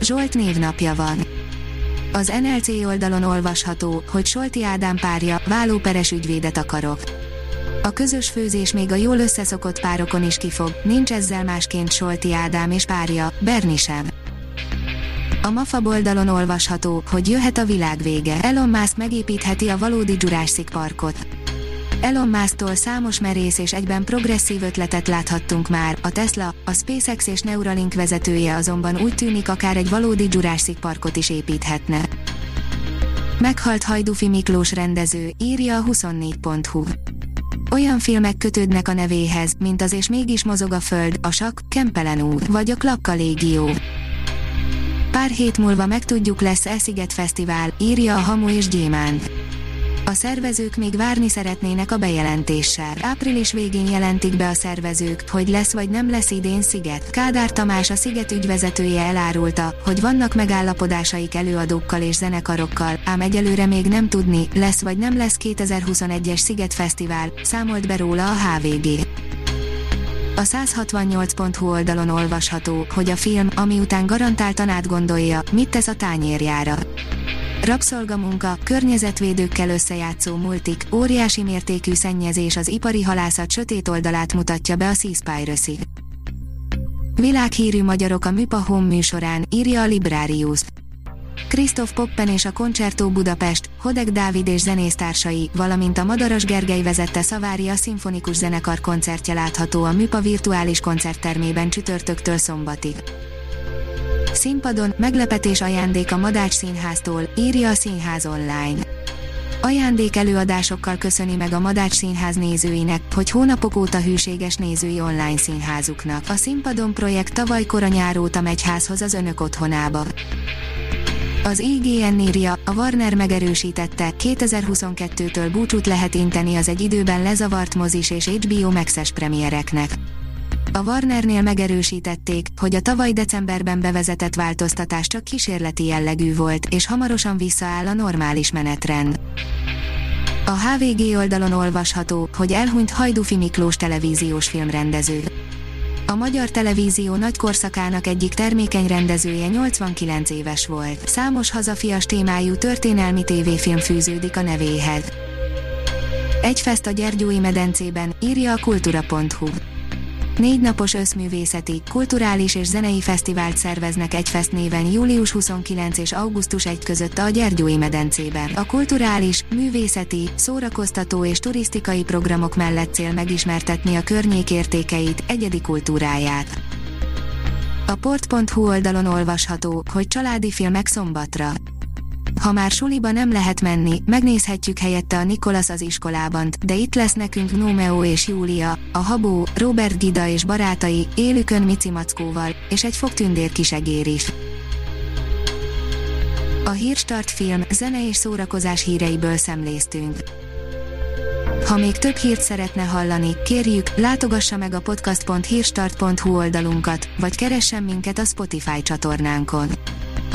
Zsolt névnapja van. Az NLC oldalon olvasható, hogy Solti Ádám párja, vállóperes ügyvédet akarok. A közös főzés még a jól összeszokott párokon is kifog, nincs ezzel másként Solti Ádám és párja, Berni sem. A MAFA oldalon olvasható, hogy jöhet a világ vége. Elon Musk megépítheti a valódi Jurassic Parkot. Elon Musk-tól számos merész és egyben progresszív ötletet láthattunk már, a Tesla, a SpaceX és Neuralink vezetője azonban úgy tűnik akár egy valódi Jurassic Parkot is építhetne. Meghalt Hajdufi Miklós rendező, írja a 24.hu. Olyan filmek kötődnek a nevéhez, mint az és mégis mozog a föld, a sak, Kempelen úr, vagy a Klapka légió. Pár hét múlva megtudjuk lesz e Sziget Fesztivál, írja a Hamu és Gyémánt. A szervezők még várni szeretnének a bejelentéssel. Április végén jelentik be a szervezők, hogy lesz vagy nem lesz idén Sziget. Kádár Tamás a Sziget ügyvezetője elárulta, hogy vannak megállapodásaik előadókkal és zenekarokkal, ám egyelőre még nem tudni, lesz vagy nem lesz 2021-es Sziget Fesztivál, számolt be róla a HVG. A 168.hu oldalon olvasható, hogy a film, ami után garantáltan átgondolja, mit tesz a tányérjára Rabszolgamunka, környezetvédőkkel összejátszó multik, óriási mértékű szennyezés az ipari halászat sötét oldalát mutatja be a Seaspiracy. Világhírű magyarok a Műpa Home műsorán, írja a Librarius. Krisztof Poppen és a Concerto Budapest, Hodek Dávid és zenésztársai, valamint a Madaras Gergely vezette Szavária Szimfonikus Zenekar koncertje látható a Műpa virtuális koncerttermében csütörtöktől szombatig. Színpadon meglepetés ajándék a Madács Színháztól, írja a Színház online. Ajándék előadásokkal köszöni meg a Madács Színház nézőinek, hogy hónapok óta hűséges nézői online színházuknak. A Színpadon projekt tavaly kora nyár óta megy házhoz az önök otthonába. Az IGN írja, a Warner megerősítette, 2022-től búcsút lehet inteni az egy időben lezavart mozis és HBO Max-es premiereknek. A Warnernél megerősítették, hogy a tavaly decemberben bevezetett változtatás csak kísérleti jellegű volt, és hamarosan visszaáll a normális menetrend. A HVG oldalon olvasható, hogy elhunyt Hajdufi Miklós televíziós filmrendező. A magyar televízió nagy korszakának egyik termékeny rendezője 89 éves volt. Számos hazafias témájú történelmi tévéfilm fűződik a nevéhez. Egy fest a Gyergyói medencében, írja a kultura.hu. Négy napos összművészeti, kulturális és zenei fesztivált szerveznek egy néven július 29 és augusztus 1 között a Gyergyói medencében. A kulturális, művészeti, szórakoztató és turisztikai programok mellett cél megismertetni a környék értékeit, egyedi kultúráját. A port.hu oldalon olvasható, hogy családi filmek szombatra. Ha már suliba nem lehet menni, megnézhetjük helyette a Nikolas az iskolában, de itt lesz nekünk Nómeó és Júlia, a Habó, Robert Gida és barátai, élükön Mici Mackóval, és egy fogtündér kisegér is. A Hírstart film, zene és szórakozás híreiből szemléztünk. Ha még több hírt szeretne hallani, kérjük, látogassa meg a podcast.hírstart.hu oldalunkat, vagy keressen minket a Spotify csatornánkon.